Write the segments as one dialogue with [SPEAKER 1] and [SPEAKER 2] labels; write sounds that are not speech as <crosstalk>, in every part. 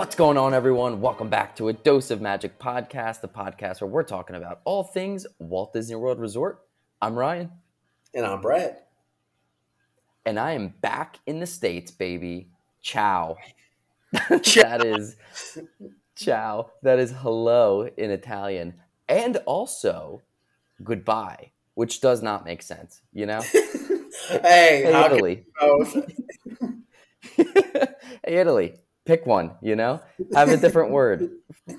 [SPEAKER 1] What's going on, everyone? Welcome back to a Dose of Magic podcast, the podcast where we're talking about all things Walt Disney World Resort. I'm Ryan.
[SPEAKER 2] And I'm Brett.
[SPEAKER 1] And I am back in the States, baby. Ciao. <laughs> that is ciao. That is hello in Italian. And also goodbye, which does not make sense, you know? <laughs>
[SPEAKER 2] hey,
[SPEAKER 1] hey Italy. hey, <laughs> Italy pick one you know? Have a different word. <laughs>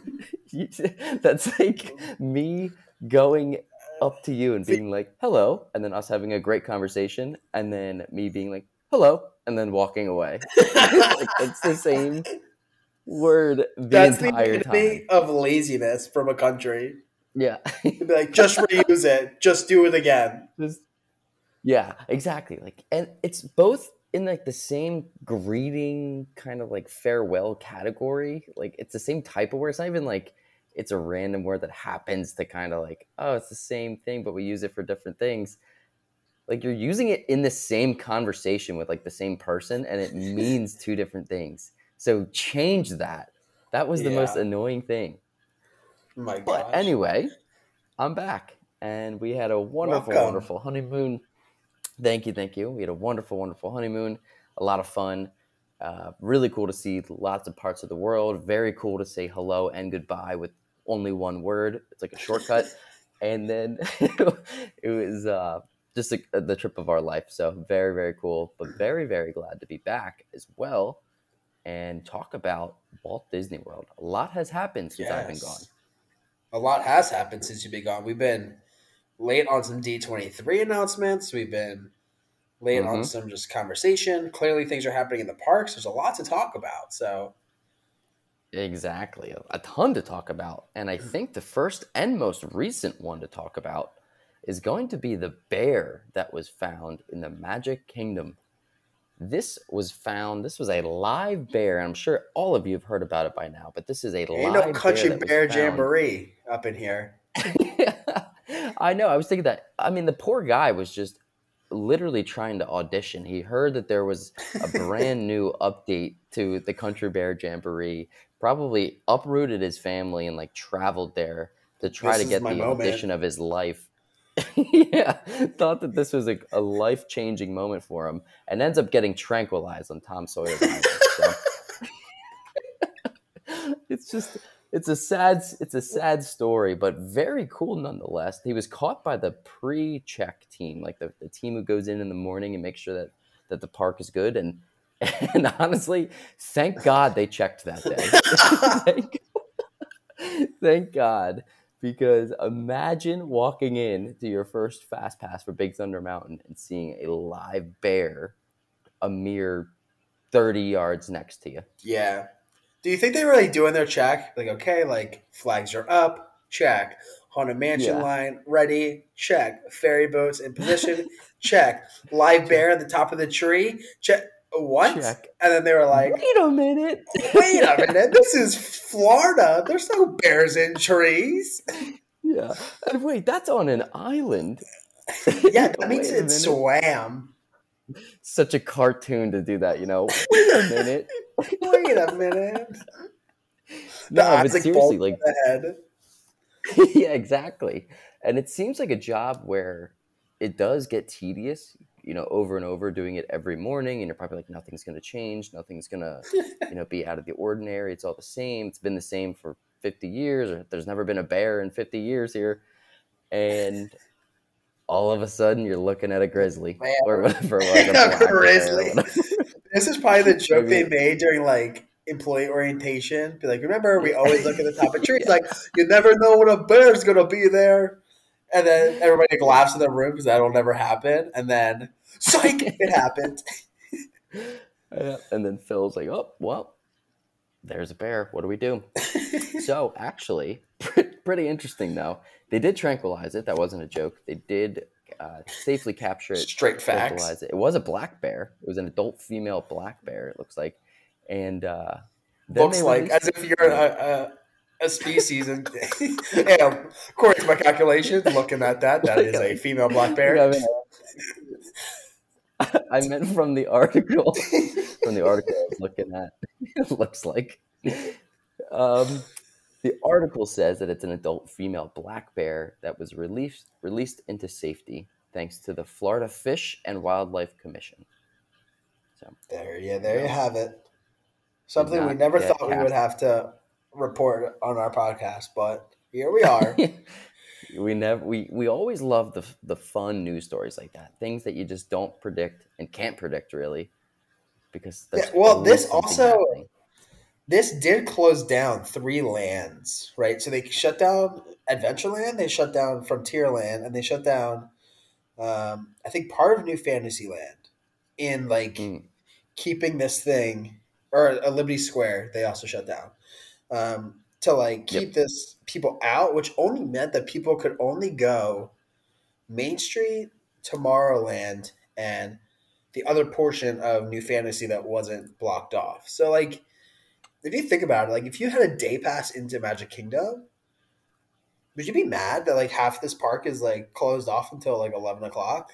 [SPEAKER 1] <laughs> That's like me going up to you and being like hello and then us having a great conversation and then me being like hello and then walking away. <laughs> Like, it's the same word the that's entire the time.
[SPEAKER 2] of laziness from a country.
[SPEAKER 1] Yeah.
[SPEAKER 2] Like just reuse it. Just do it again. Just,
[SPEAKER 1] yeah exactly. Like and it's both in like the same greeting kind of like farewell category. Like it's the same type of word. It's not even like it's a random word that happens to kind of like, oh, it's the same thing, but we use it for different things. Like you're using it in the same conversation with like the same person and it <laughs> means two different things. So change that. That was the yeah. most annoying thing.
[SPEAKER 2] My
[SPEAKER 1] but anyway, I'm back and we had a wonderful, Welcome. wonderful honeymoon Thank you, thank you. We had a wonderful, wonderful honeymoon. A lot of fun. Uh, really cool to see lots of parts of the world. Very cool to say hello and goodbye with only one word. It's like a shortcut. <laughs> and then <laughs> it was uh, just a, the trip of our life. So very, very cool. But very, very glad to be back as well and talk about Walt Disney World. A lot has happened since yes. I've been gone.
[SPEAKER 2] A lot has happened since you've been gone. We've been late on some D23 announcements. We've been late mm-hmm. on some just conversation. Clearly, things are happening in the parks. There's a lot to talk about. So,
[SPEAKER 1] exactly, a ton to talk about. And I think the first and most recent one to talk about is going to be the bear that was found in the Magic Kingdom. This was found. This was a live bear. I'm sure all of you have heard about it by now, but this is a Ain't live no country bear,
[SPEAKER 2] bear jamboree up in here. <laughs>
[SPEAKER 1] I know. I was thinking that. I mean, the poor guy was just literally trying to audition. He heard that there was a <laughs> brand new update to the Country Bear Jamboree. Probably uprooted his family and like traveled there to try this to get the moment. audition of his life. <laughs> yeah, thought that this was a, a life changing moment for him, and ends up getting tranquilized on Tom Sawyer's Island. So. <laughs> it's just it's a sad it's a sad story, but very cool nonetheless. He was caught by the pre-check team, like the, the team who goes in in the morning and makes sure that that the park is good. And <laughs> and honestly, thank God they checked that day. <laughs> thank, <laughs> thank God, because imagine walking in to your first fast pass for Big Thunder Mountain and seeing a live bear a mere 30 yards next to you.
[SPEAKER 2] Yeah. Do you think they were like doing their check? Like, okay, like flags are up, check. Haunted Mansion yeah. line ready, check. Ferry boats in position, <laughs> check. Live bear at the top of the tree, check. What? Check. And then they were like,
[SPEAKER 1] "Wait a minute!
[SPEAKER 2] wait a <laughs> minute! This is Florida. There's no bears in trees."
[SPEAKER 1] Yeah, and wait, that's on an island. <laughs>
[SPEAKER 2] yeah, that means it swam.
[SPEAKER 1] Such a cartoon to do that, you know. Wait a minute. <laughs>
[SPEAKER 2] Wait a minute. <laughs>
[SPEAKER 1] no, but seriously, like <laughs> yeah, exactly. And it seems like a job where it does get tedious, you know, over and over doing it every morning, and you're probably like, nothing's going to change, nothing's going to, you know, be out of the ordinary. It's all the same. It's been the same for 50 years, or there's never been a bear in 50 years here, and all of a sudden you're looking at a grizzly Man. or whatever. a
[SPEAKER 2] grizzly. This is probably the <laughs> joke they made during like employee orientation. Be like, remember, we <laughs> always look at the top of trees. Like, you never know when a bear's gonna be there. And then everybody laughs in the room because that'll never happen. And then, psych, <laughs> it happened.
[SPEAKER 1] Yeah. And then Phil's like, oh, well, there's a bear. What do we do? so, actually, pretty interesting though. They did tranquilize it. That wasn't a joke. They did uh, safely capture it.
[SPEAKER 2] Straight facts.
[SPEAKER 1] It. it was a black bear. It was an adult female black bear. It looks like, and uh,
[SPEAKER 2] looks like as if you're a, a, a species. And <laughs> yeah, according to my calculations, looking at that, that is a <laughs> female black bear.
[SPEAKER 1] I meant from the article. from the article I was looking at, <laughs> it looks like um, the article says that it's an adult female black bear that was released released into safety thanks to the Florida Fish and Wildlife Commission.
[SPEAKER 2] So there, yeah, there you have it. Something we never thought we would have to report on our podcast, but here we are. <laughs>
[SPEAKER 1] we never we we always love the the fun news stories like that. Things that you just don't predict and can't predict really, because
[SPEAKER 2] yeah, well, this also happening. This did close down three lands, right? So they shut down Adventureland, they shut down Frontierland, and they shut down um, I think part of New Fantasyland in like mm. keeping this thing or a Liberty Square. They also shut down um, to like keep yep. this people out, which only meant that people could only go Main Street, Tomorrowland, and the other portion of New Fantasy that wasn't blocked off. So like if you think about it, like if you had a day pass into Magic Kingdom, would you be mad that like half this park is like closed off until like eleven o'clock?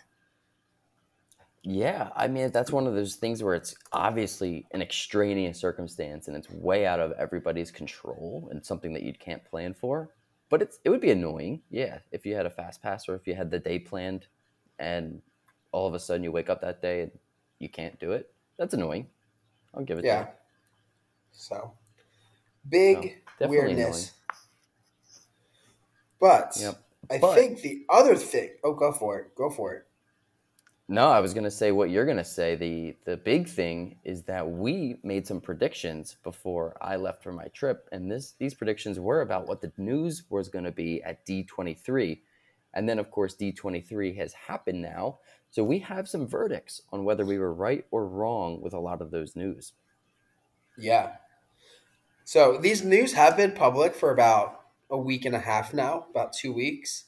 [SPEAKER 1] Yeah, I mean that's one of those things where it's obviously an extraneous circumstance and it's way out of everybody's control and something that you can't plan for. But it's it would be annoying, yeah, if you had a fast pass or if you had the day planned and all of a sudden you wake up that day and you can't do it. That's annoying. I'll give it yeah. to you.
[SPEAKER 2] So big weirdness. But yep. I but, think the other thing. Oh, go for it. Go for it.
[SPEAKER 1] No, I was going to say what you're going to say. The the big thing is that we made some predictions before I left for my trip, and this these predictions were about what the news was going to be at D23, and then of course D23 has happened now, so we have some verdicts on whether we were right or wrong with a lot of those news.
[SPEAKER 2] Yeah. So these news have been public for about a week and a half now, about two weeks.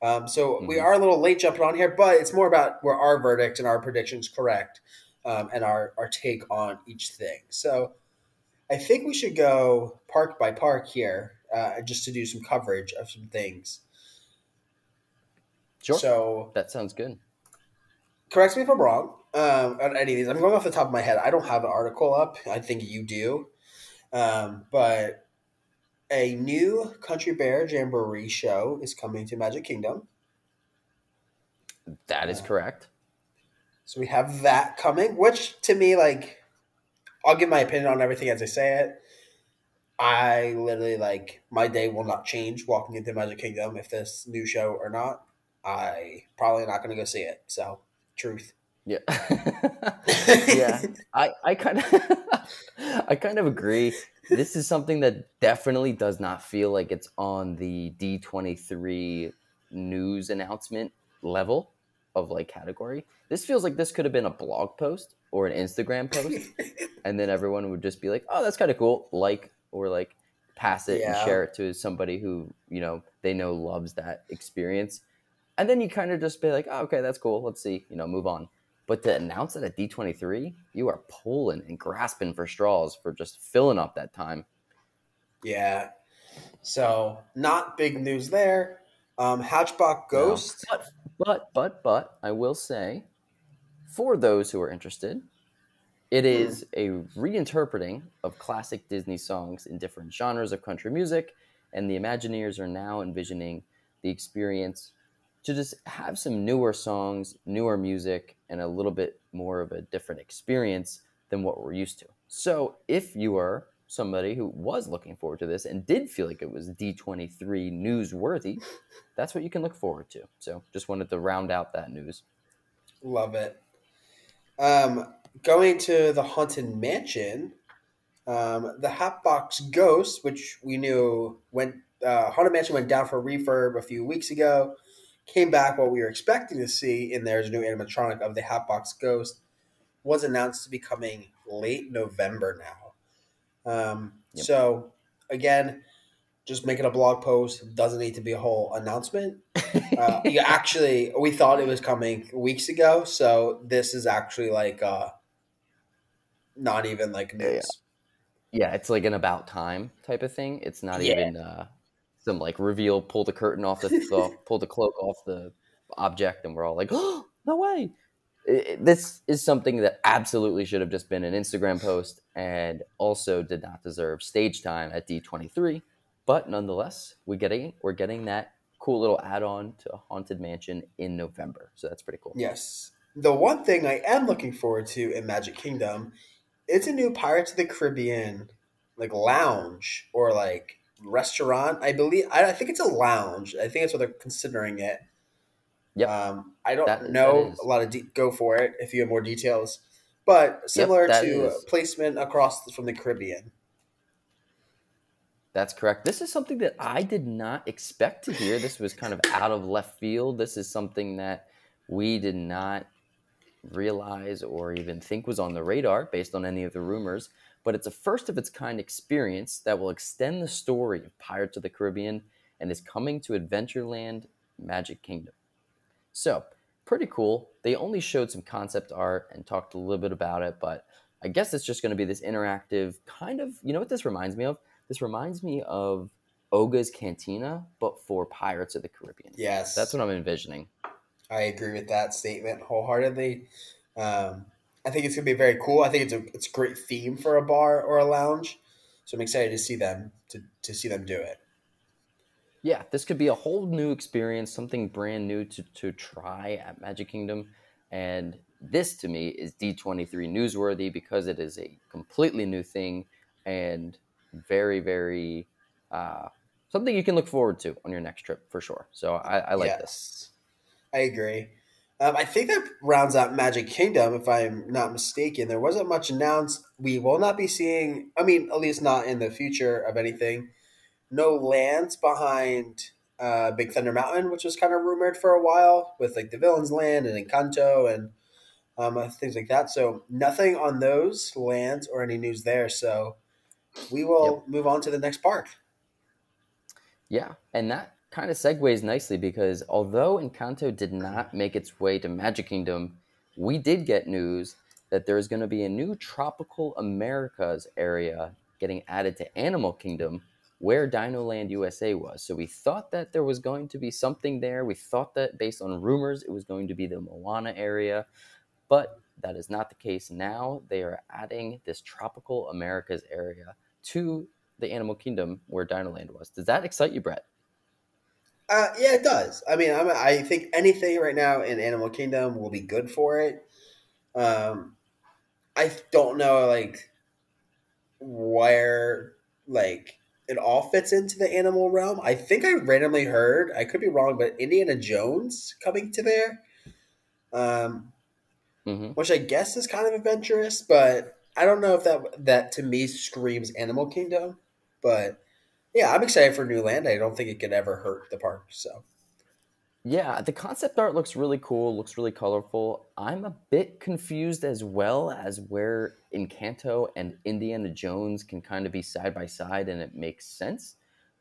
[SPEAKER 2] Um, so mm-hmm. we are a little late jumping on here, but it's more about where our verdict and our predictions correct um, and our, our take on each thing. So I think we should go park by park here uh, just to do some coverage of some things.
[SPEAKER 1] Sure. So that sounds good.
[SPEAKER 2] Correct me if I'm wrong um, on any of these. I'm going off the top of my head. I don't have an article up. I think you do. Um, but a new Country Bear Jamboree show is coming to Magic Kingdom.
[SPEAKER 1] That is uh, correct.
[SPEAKER 2] So we have that coming, which to me, like, I'll give my opinion on everything as I say it. I literally like my day will not change walking into Magic Kingdom if this new show or not. I probably not going to go see it. So, truth.
[SPEAKER 1] Yeah, <laughs> <laughs> yeah. I I kind of <laughs> I kind of agree this is something that definitely does not feel like it's on the D23 news announcement level of like category. This feels like this could have been a blog post or an Instagram post, and then everyone would just be like, "Oh, that's kind of cool," like or like pass it yeah. and share it to somebody who you know they know loves that experience, and then you kind of just be like, "Oh, okay, that's cool. Let's see," you know, move on. But to announce it at D23, you are pulling and grasping for straws for just filling up that time.
[SPEAKER 2] Yeah. So, not big news there. Um, Hatbox Ghost.
[SPEAKER 1] No. But, but, but, but, I will say, for those who are interested, it hmm. a reinterpreting of classic Disney songs in different genres of country music, and the Imagineers are now envisioning the experience to just have some newer songs, newer music, and a little bit more of a different experience than what we're used to. So, if you are somebody who was looking forward to this and did feel like it was D23 newsworthy, <laughs> that's what you can look forward to. So, just wanted to round out that news.
[SPEAKER 2] Love it. Um, going to the Haunted Mansion, um, the Hatbox Ghost, which we knew went, uh, Haunted Mansion went down for refurb a few weeks ago came back what we were expecting to see in there's a new animatronic of the Hatbox Ghost was announced to be coming late November now. Um, yep. So again, just making a blog post doesn't need to be a whole announcement. <laughs> Uh, you actually, we thought it was coming weeks ago, so this is actually like uh, not even like news.
[SPEAKER 1] Yeah, yeah. it's like an about time type of thing. It's not yeah. even uh, some like reveal, pull the curtain off the, <laughs> the pull the cloak off the object, and we're all like, "Oh, no way!" it, this is something that absolutely should have just been an Instagram post and also did not deserve stage time at D23. But nonetheless, we getting we're getting that cool little add-on to Haunted Mansion in November. So that's pretty cool.
[SPEAKER 2] Yes. The one thing I am looking forward to in Magic Kingdom, it's a new Pirates of the Caribbean like lounge or like restaurant. I believe I, think it's a lounge. I think that's what they're considering it. Yeah. Um, I don't that, know a lot of de- go for it if you have more details, but similar yep, to is. placement across from the Caribbean.
[SPEAKER 1] That's correct. This is something that I did not expect to hear. This was kind of out of left field. This is something that we did not realize or even think was on the radar based on any of the rumors. But it's a first of its kind experience that will extend the story of Pirates of the Caribbean and is coming to Adventureland Magic Kingdom. So, pretty cool. They only showed some concept art and talked a little bit about it, but I guess it's just going to be this interactive kind of, you know what this reminds me of? This reminds me of Oga's Cantina, but for Pirates of the Caribbean.
[SPEAKER 2] Yes.
[SPEAKER 1] That's what I'm envisioning.
[SPEAKER 2] I agree with that statement wholeheartedly. Um, I think it's going to be very cool. I think it's a it's a great theme for a bar or a lounge. So I'm excited to see them to, to see them do it
[SPEAKER 1] yeah, this could be a whole new experience, something brand new to, to try at Magic Kingdom. And this to me is D23 newsworthy because it is a completely new thing and very, very uh, something you can look forward to on your next trip for sure. So I, I like yes, this.
[SPEAKER 2] I agree. Um, I think that rounds out Magic Kingdom, if I'm not mistaken. There wasn't much announced. We will not be seeing, I mean, at least not in the future of anything no lands behind uh, Big Thunder Mountain, which was kind of rumored for a while with like the Villains Land and Encanto and um, things like that. So nothing on those lands or any news there. So we will yep. move on to the next park.
[SPEAKER 1] Yeah, and that kind of segues nicely because although Encanto did not make its way to Magic Kingdom, we did get news that there is going to be a new Tropical Americas area getting added to Animal Kingdom where Dino Land USA was. So we thought that there was going to be something there. We thought that based on rumors, it was going to be the Moana area, but that is not the case now. They are adding this tropical Americas area to the Animal Kingdom where Dino Land was. Does that excite you, Brett?
[SPEAKER 2] Uh, yeah, it does. I mean, I'm, i think anything right now in Animal Kingdom will be good for it. Um, I don't know, like, where, like, it all fits into the animal realm. I think I randomly heard, I could be wrong, but Indiana Jones coming to there, um, mm-hmm. which I guess is kind of adventurous, but I don't know if that that to me screams Animal Kingdom. But yeah, I'm excited for New Land. I don't think it could ever hurt the park. So
[SPEAKER 1] yeah, the concept art looks really cool, looks really colorful. I'm a bit confused as well as where Encanto and Indiana Jones can kind of be side by side and it makes sense.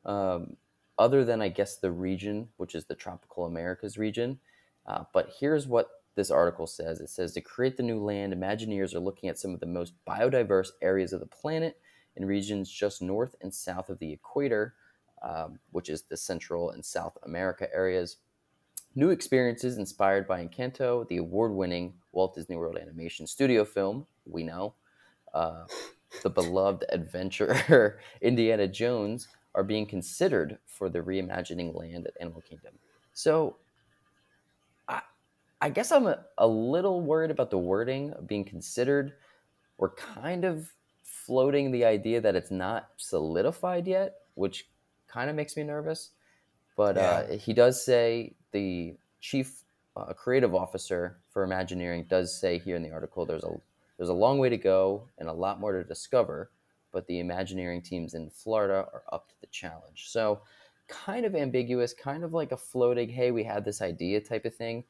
[SPEAKER 1] Um, other than, I guess, the region, which is the Tropical Americas region. Uh, but here's what this article says it says to create the new land, Imagineers are looking at some of the most biodiverse areas of the planet in regions just north and south of the equator, um, which is the Central and South America areas. New experiences inspired by Encanto, the award winning Walt Disney World Animation Studio film, we know, uh, the beloved adventurer <laughs> Indiana Jones, are being considered for the reimagining land at Animal Kingdom. So, I, guess I'm a, a little worried about the wording of being considered. We're kind of floating the idea that it's not solidified yet, which kind of makes me nervous. But yeah. uh, he does say the chief uh, creative officer for Imagineering does say here in the article there's a there's a long way to go and a lot more to discover, but the Imagineering teams in Florida are up to the challenge. So, kind of ambiguous, kind of like a floating, hey, we had this idea type of thing,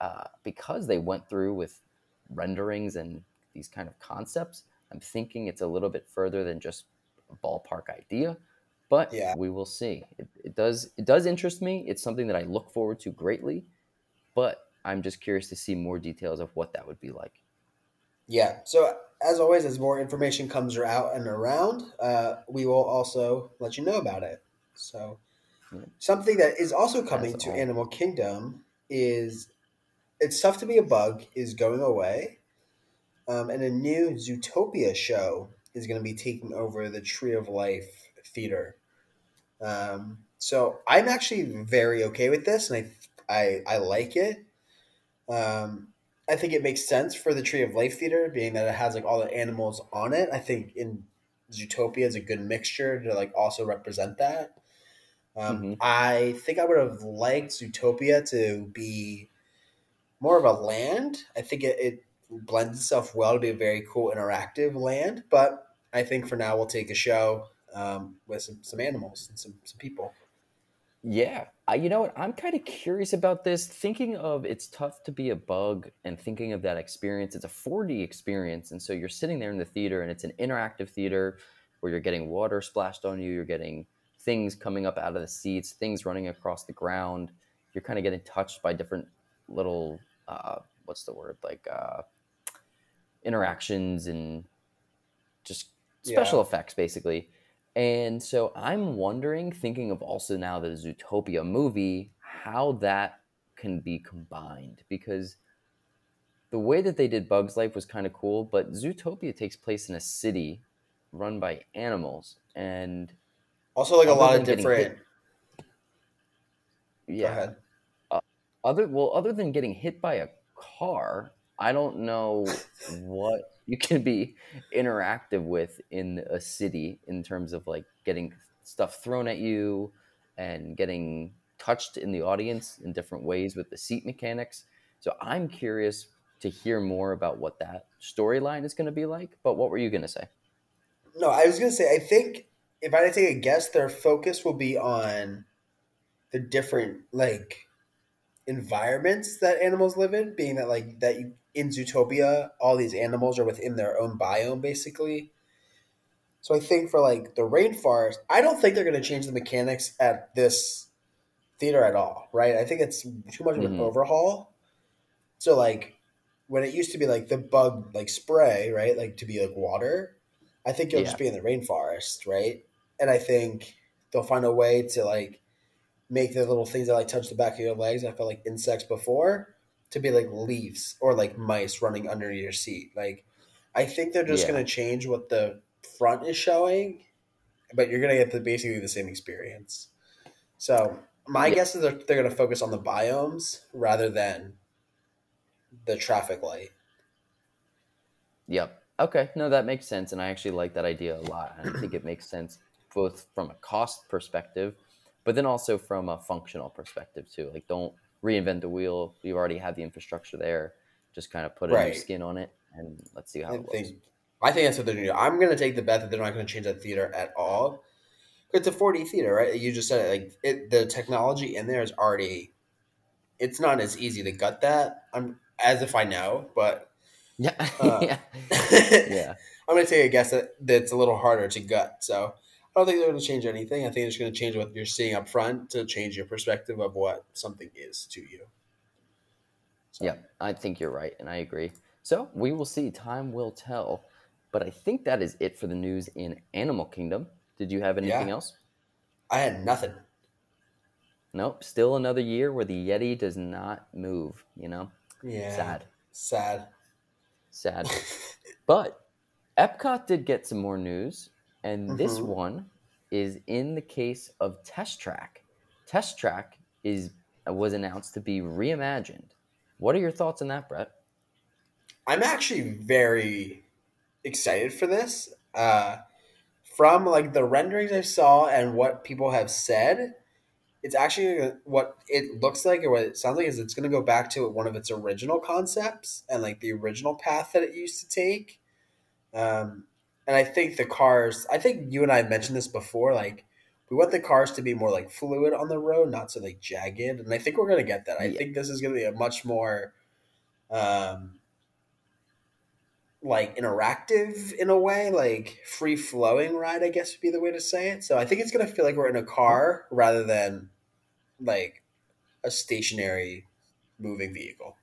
[SPEAKER 1] uh, because they went through with renderings and these kind of concepts. I'm thinking it's a little bit further than just a ballpark idea but yeah. we will see. It, it, does it does interest me. It's something that I look forward to greatly, but I'm just curious to see more details of what that would be like.
[SPEAKER 2] Yeah. So as always, as more information comes out and around, uh, we will also let you know about it. So yeah. something that is also coming to Animal Kingdom is It's Tough to Be a Bug is going away, um, and a new Zootopia show is going to be taking over the Tree of Life theater. Um, so I'm actually very okay with this, and I I, I like it. Um, I think it makes sense for the Tree of Life theater, being that it has like all the animals on it. I think in Zootopia is a good mixture to like also represent that. Um, mm-hmm. I think I would have liked Zootopia to be more of a land. I think it, it blends itself well to be a very cool interactive land, but I think for now we'll take a show um, with some, some animals and some, some people.
[SPEAKER 1] Yeah, I, you know what? I'm kind of curious about this. Thinking of it's tough to be a bug, and thinking of that experience, it's a 4D experience, and so you're sitting there in the theater, and it's an interactive theater where you're getting water splashed on you, you're getting things coming up out of the seats, things running across the ground. You're kind of getting touched by different little, uh, what's the word, like uh, interactions and just special yeah. effects, basically. And so I'm wondering, thinking of also now the Zootopia movie, how that can be combined because the way that they did Bugs Life was kind of cool, but Zootopia takes place in a city run by animals and
[SPEAKER 2] also like a lot of different. Hit,
[SPEAKER 1] yeah. Uh, other well, other than getting hit by a car, I don't know what you can be interactive with in a city in terms of like getting stuff thrown at you and getting touched in the audience in different ways with the seat mechanics. So I'm curious to hear more about what that storyline is going to be like. But what were you going to say?
[SPEAKER 2] No, I was going to say I think if I had to take a guess, their focus will be on the different like environments that animals live in, being that like that you in Zootopia, all these animals are within their own biome, basically. So I think for like the rainforest, I don't think they're going to change the mechanics at this theater at all, right? I think it's too much of an mm-hmm. overhaul. So like when it used to be like the bug like spray, right? Like to be like water, I think you'll yeah. just be in the rainforest, right? And I think they'll find a way to like make the little things that like touch the back of your legs. I felt like insects before to be like leaves or like mice running under your seat. Like, I think they're just yeah. going to change what the front is showing, but you're going to get the basically the same experience. So my yeah. guess is they're, they're going to focus on the biomes rather than the traffic light.
[SPEAKER 1] Yep. Okay. No, that makes sense, and I actually like that idea a lot. I think it makes sense both from a cost perspective, but then also from a functional perspective too. Like, don't reinvent the wheel. You already have the infrastructure there. Just kind of put a right. new skin on it, and let's see how I it
[SPEAKER 2] think, I think that's what they're going to do. I'm going to take the bet that they're not going to change that theater at all. It's a 4D theater, right? You just said it. Like it, the technology in there is already. It's not as easy to gut that. I'm as if I know, but <laughs>
[SPEAKER 1] yeah, uh, <laughs> yeah,
[SPEAKER 2] yeah. <laughs> I'm going to take a guess that, that it's a little harder to gut. So I don't think they're going to change anything. I think they're going to change what you're seeing up front to change your perspective of what something is to you.
[SPEAKER 1] So. Yeah, I think you're right, and I agree. So we will see. Time will tell. But I think that is it for the news in Animal Kingdom. Did you have anything yeah. else?
[SPEAKER 2] I had nothing.
[SPEAKER 1] Nope. Still another year where the Yeti does not move. You know.
[SPEAKER 2] Yeah.
[SPEAKER 1] Sad.
[SPEAKER 2] Sad.
[SPEAKER 1] Sad. but Epcot did get some more news and mm-hmm. this one is in the case of Test Track. Test Track is was announced to be reimagined. What are your thoughts on that, Brett?
[SPEAKER 2] I'm actually very excited for this. Uh, from like the renderings I saw and what people have said, it's actually what it looks like or what it sounds like is it's going to go back to one of its original concepts and like the original path that it used to take. Um, and I think the cars. I think you and I mentioned this before. Like we want the cars to be more like fluid on the road, not so like jagged. And I think we're gonna get that. I yeah. think this is gonna be a much more, um, like interactive in a way, like free flowing ride. I guess would be the way to say it. So I think it's gonna feel like we're in a car rather than like a stationary moving vehicle.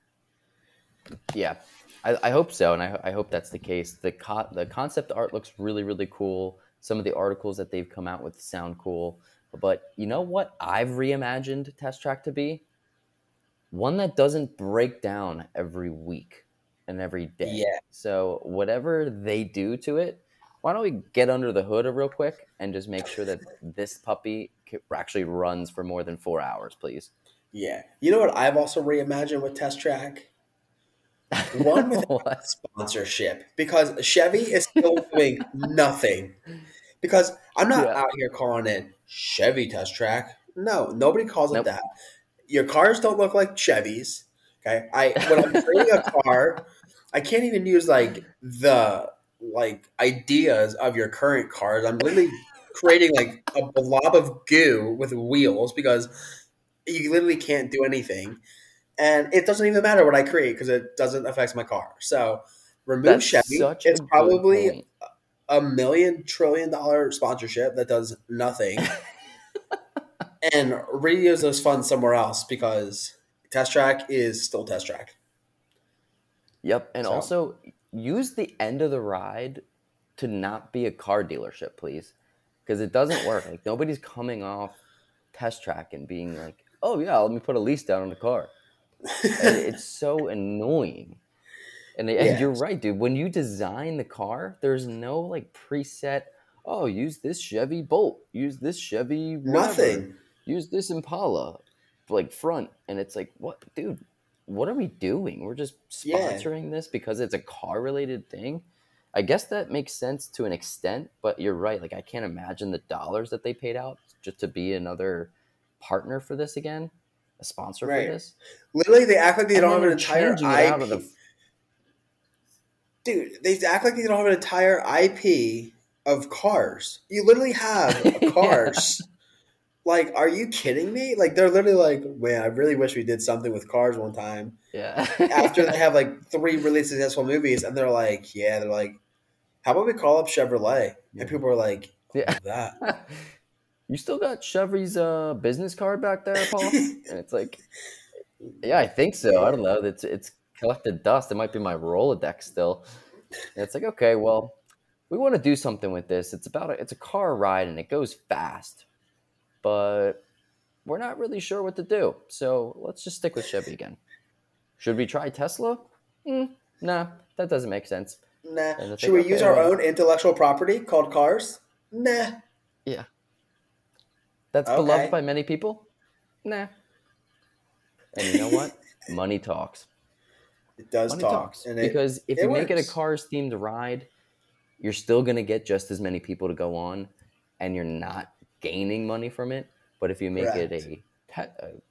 [SPEAKER 1] Yeah, I, I hope so, and I, I hope that's the case. The co- the concept art looks really really cool. Some of the articles that they've come out with sound cool. But you know what? I've reimagined Test Track to be one that doesn't break down every week and every day.
[SPEAKER 2] Yeah.
[SPEAKER 1] So whatever they do to it, why don't we get under the hood of real quick and just make sure that this puppy actually runs for more than four hours, please?
[SPEAKER 2] Yeah. You know what I've also reimagined with Test Track? One <laughs> with sponsorship because Chevy is still <laughs> doing nothing. Because I'm not yeah. out here calling it Chevy Test Track. No, nobody calls nope. it that. Your cars don't look like Chevys. Okay, I when I'm creating a car, I can't even use like the like ideas of your current cars. I'm literally creating like a blob of goo with wheels because you literally can't do anything, and it doesn't even matter what I create because it doesn't affect my car. So remove That's Chevy. It's probably a million trillion dollar sponsorship that does nothing. <laughs> and reuse those funds somewhere else because Test Track is still Test Track.
[SPEAKER 1] Yep, and so. also use the end of the ride to not be a car dealership, please, because it doesn't work. Like nobody's coming off Test Track and being like, "Oh yeah, let me put a lease down on the car." It's so annoying. And, <laughs> yeah. and, you're right, dude. When you design the car, there's no like preset. Oh, use this Chevy Bolt. Use this Chevy.
[SPEAKER 2] Nothing
[SPEAKER 1] use this Impala, like front, and it's like, what, dude? What are we doing? We're just sponsoring yeah. this because it's a car related thing. I guess that makes sense to an extent, but you're right. Like I can't imagine the dollars that they paid out just to be another partner for this again, a sponsor right. for this.
[SPEAKER 2] Literally, they act like they and don't have an entire IP. The... Dude, they act like they don't have an entire IP of cars. You literally have <laughs> cars. Like, are you kidding me? Like, they're literally like, man, I really wish we did something with cars one time.
[SPEAKER 1] Yeah. <laughs>
[SPEAKER 2] After they have like three really successful movies, and they're like, yeah, they're like, how about we call up Chevrolet? And people are like, yeah, that. <laughs>
[SPEAKER 1] you still got Chevy's uh, business card back there, Paul? <laughs> and it's like, yeah, I think so. I don't know. It's it's collected dust. It might be my Rolodex still. And it's like, okay, well, we want to do something with this. It's about a, it's a car ride and it goes fast but we're not really sure what to do. So let's just stick with Chevy again. Should we try Tesla? Mm, nah, that doesn't make sense.
[SPEAKER 2] Nah. Should we use our own intellectual property called cars? Nah.
[SPEAKER 1] Yeah. That's okay. beloved by many people? Nah. And you know what? <laughs> Money talks.
[SPEAKER 2] It does Money talk. Talks.
[SPEAKER 1] because if you works. make it a cars themed ride, you're still going to get just as many people to go on, and you're not gaining money from it. But if you make Correct. it a,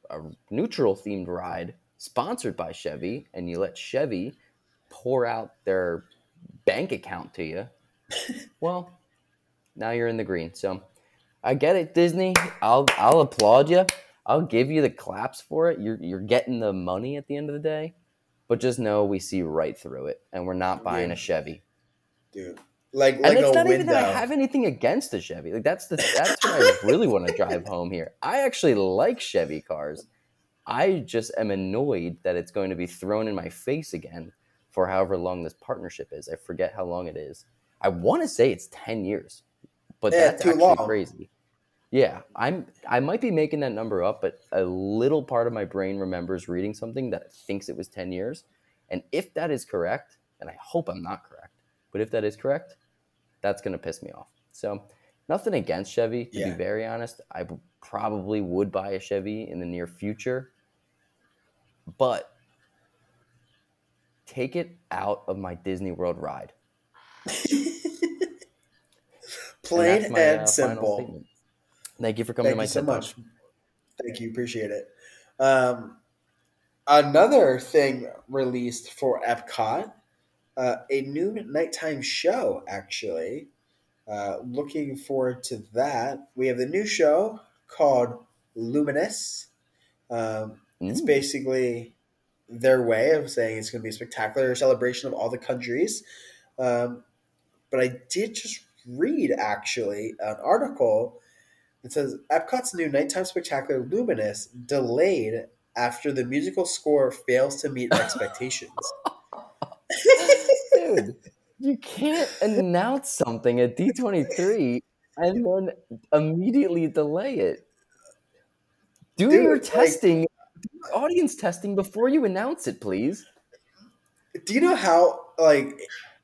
[SPEAKER 1] a, a neutral themed ride sponsored by Chevy and you let Chevy pour out their bank account to you, <laughs> well, now you're in the green. So I get it, Disney. I'll I'll applaud you. I'll give you the claps for it. You're you're getting the money at the end of the day, but just know we see right through it, and we're not buying a Chevy.
[SPEAKER 2] Dude, like, and like
[SPEAKER 1] it's not
[SPEAKER 2] window.
[SPEAKER 1] even that I have anything against the Chevy. Like that's the that's what I really want to drive home here. I actually like Chevy cars. I just am annoyed that it's going to be thrown in my face again for however long this partnership is. I forget how long it is. I want to say it's ten years, but yeah, that's actually long. crazy. Yeah, I'm. I might be making that number up, but a little part of my brain remembers reading something that thinks it was ten years, and if that is correct, and I hope I'm not correct but if that is correct, that's going to piss me off. So, nothing against Chevy, to yeah. be very honest. I probably would buy a Chevy in the near future, but take it out of my Disney World ride. <laughs>
[SPEAKER 2] Plain and, my, and uh, simple.
[SPEAKER 1] Thank you for coming
[SPEAKER 2] Thank
[SPEAKER 1] to my
[SPEAKER 2] you so much. Thank you, appreciate it. Um, another thing released for Epcot uh, a new nighttime show, actually. Uh, looking forward to that. We have the new show called Luminous. Um, mm. It's basically their way of saying it's going to be a spectacular celebration of all the countries. Um, but I did just read, actually, an article that says Epcot's new nighttime spectacular Luminous delayed after the musical score fails to meet <laughs> expectations.
[SPEAKER 1] dude, you can't announce something at D23 and then immediately delay it. Do dude, your testing. audience testing before you announce it, please.
[SPEAKER 2] Do you know how like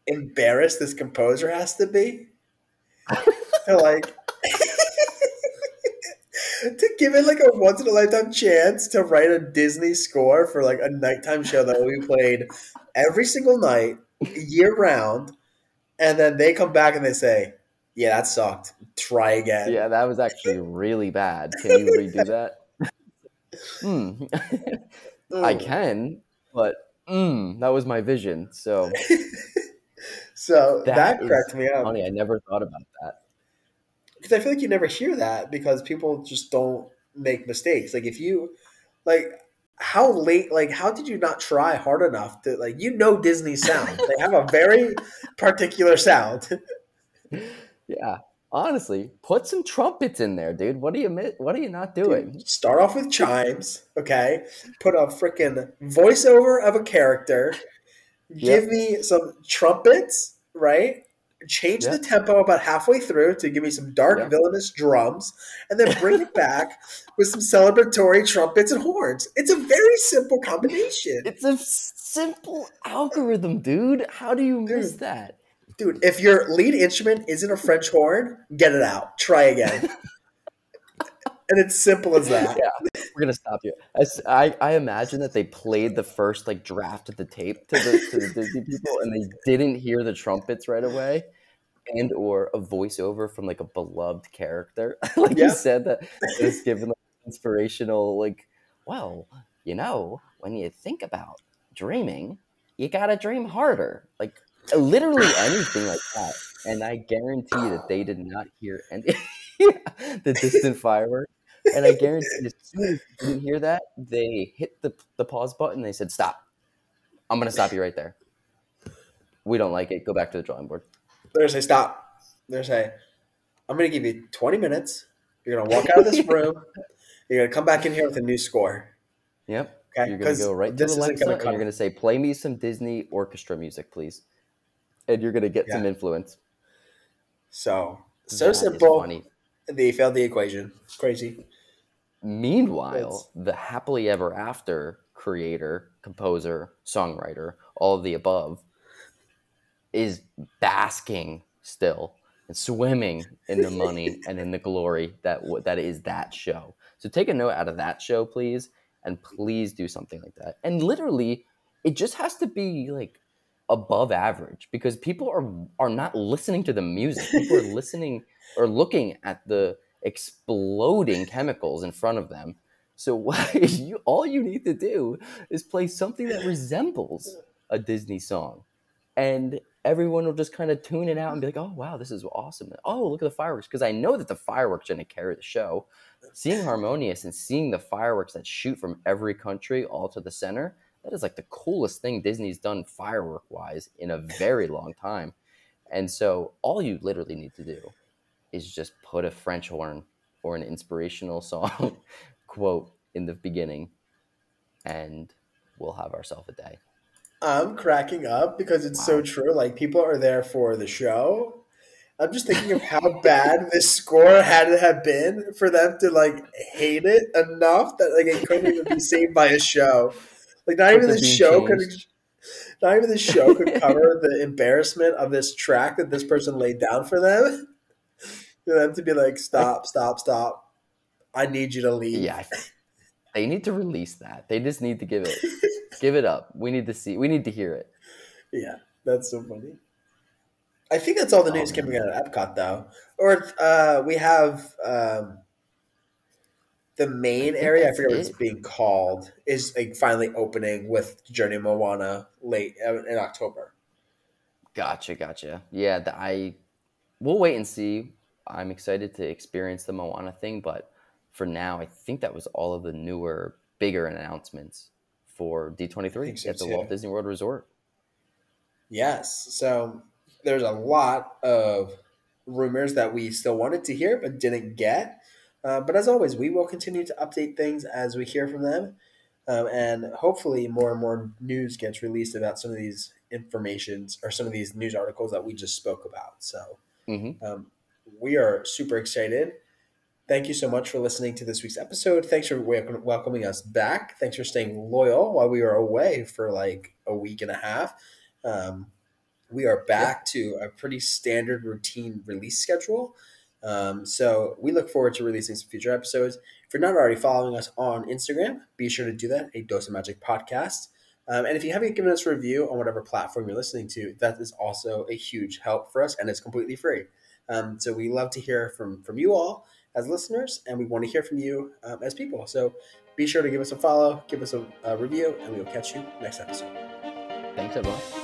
[SPEAKER 2] embarrassed this composer has to be? <laughs> to like to give it like a once in a lifetime chance to write a Disney score for like a nighttime show that will be played every single night, year round, and then they come back and they say, "Yeah, that sucked. Try again."
[SPEAKER 1] Yeah, that was actually really bad. Can you redo <laughs> that? Hmm. <laughs> I can, but mm, that was my vision. So,
[SPEAKER 2] so that, that cracked me up.
[SPEAKER 1] Funny, I never thought about that
[SPEAKER 2] because I feel like you never hear that because people just don't make mistakes. Like if you like how late like how did you not try hard enough to like you know Disney sound. they have a very <laughs> particular sound.
[SPEAKER 1] yeah. Honestly, put some trumpets in there, dude. What are you what are you not doing?
[SPEAKER 2] Dude, start off with chimes, okay? Put a freaking voiceover of a character. Give yep. me some trumpets, right? change the tempo about halfway through to give me some dark villainous drums, and then bring it <laughs> back with some celebratory trumpets and horns. It's a very simple combination.
[SPEAKER 1] It's a simple algorithm, dude. How do you miss dude, that?
[SPEAKER 2] Dude, if your lead instrument isn't a French horn, get it out. Try again. <laughs> and it's simple as that.
[SPEAKER 1] Yeah, we're gonna stop you. I, I imagine that they played the first like draft of the tape to the, to the Disney people, and they didn't hear the trumpets right away, and or a voiceover from like a beloved character, <laughs> like yeah. you said that is given like, inspirational. Like, well, you know, when you think about dreaming, you gotta dream harder. Like literally anything like that. And I guarantee that they did not hear any <laughs> the distant fireworks and I guarantee as soon as they didn't hear that, they hit the, the pause button. They said, "Stop! I'm going to stop you right there. We don't like it. Go back to the drawing board."
[SPEAKER 2] They're going to say, "Stop!" They're going to say, "I'm going to give you 20 minutes. You're going to walk out of this <laughs> room. You're going to come back in here with a new score."
[SPEAKER 1] Yep. Okay. You're going to go right to the Alexa, and you're going to say, "Play me some Disney orchestra music, please," and you're going to get yeah. some influence.
[SPEAKER 2] So so that simple. They failed the equation. Crazy.
[SPEAKER 1] Meanwhile, the happily ever after creator, composer, songwriter, all of the above, is basking still and swimming in the money <laughs> and in the glory that that is that show. So take a note out of that show, please, and please do something like that. And literally, it just has to be like above average because people are are not listening to the music. People are listening <laughs> or looking at the exploding chemicals in front of them. So <laughs> what you all you need to do is play something that resembles a Disney song, and everyone will just kind of tune it out and be like, "Oh wow, this is awesome! Oh look at the fireworks!" Because I know that the fireworks are going to carry the show. Seeing Harmonious and seeing the fireworks that shoot from every country all to the center, that is like the coolest thing Disney's done firework wise in a very long time. And so all you literally need to do is just put a French horn or an inspirational song <laughs> quote in the beginning, and we'll have ourselves a day.
[SPEAKER 2] I'm cracking up because it's wow. so true. Like people are there for the show. I'm just thinking of how bad <laughs> this score had to have been for them to like hate it enough that like it couldn't even be saved by a show. Like not even the show could <laughs> not even the show could cover the embarrassment of this track that this person laid down for them <laughs> for them to be like, stop, stop, stop. I need you to leave.
[SPEAKER 1] Yeah. <laughs> They need to release that. They just need to give it give it up. We need to see we need to hear it.
[SPEAKER 2] Yeah, that's so funny. I think that's all the news oh, coming out of Epcot though. Or uh, we have um, the main area, I forget what it's being called, is like finally opening with Journey Moana late uh, in October.
[SPEAKER 1] Gotcha, gotcha. Yeah, the, I we'll wait and see I'm excited to experience the Moana thing, but for now, I think that was all of the newer, bigger announcements for D23 so at the too. Walt Disney World Resort.
[SPEAKER 2] Yes. So there's a lot of rumors that we still wanted to hear but didn't get. Uh, but as always, we will continue to update things as we hear from them. Um, and hopefully, more and more news gets released about some of these informations or some of these news articles that we just spoke about. So, mm-hmm. um, we are super excited. Thank you so much for listening to this week's episode. Thanks for welcoming us back. Thanks for staying loyal while we were away for like a week and a half. Um, we are back to a pretty standard routine release schedule. Um, so we look forward to releasing some future episodes. If you're not already following us on Instagram, be sure to do that. A Dose of Magic podcast. Um, and if you haven't given us a review on whatever platform you're listening to, that is also a huge help for us, and it's completely free. Um, so we love to hear from from you all as listeners, and we want to hear from you um, as people. So be sure to give us a follow, give us a, a review, and we will catch you next episode.
[SPEAKER 1] Thanks, everyone.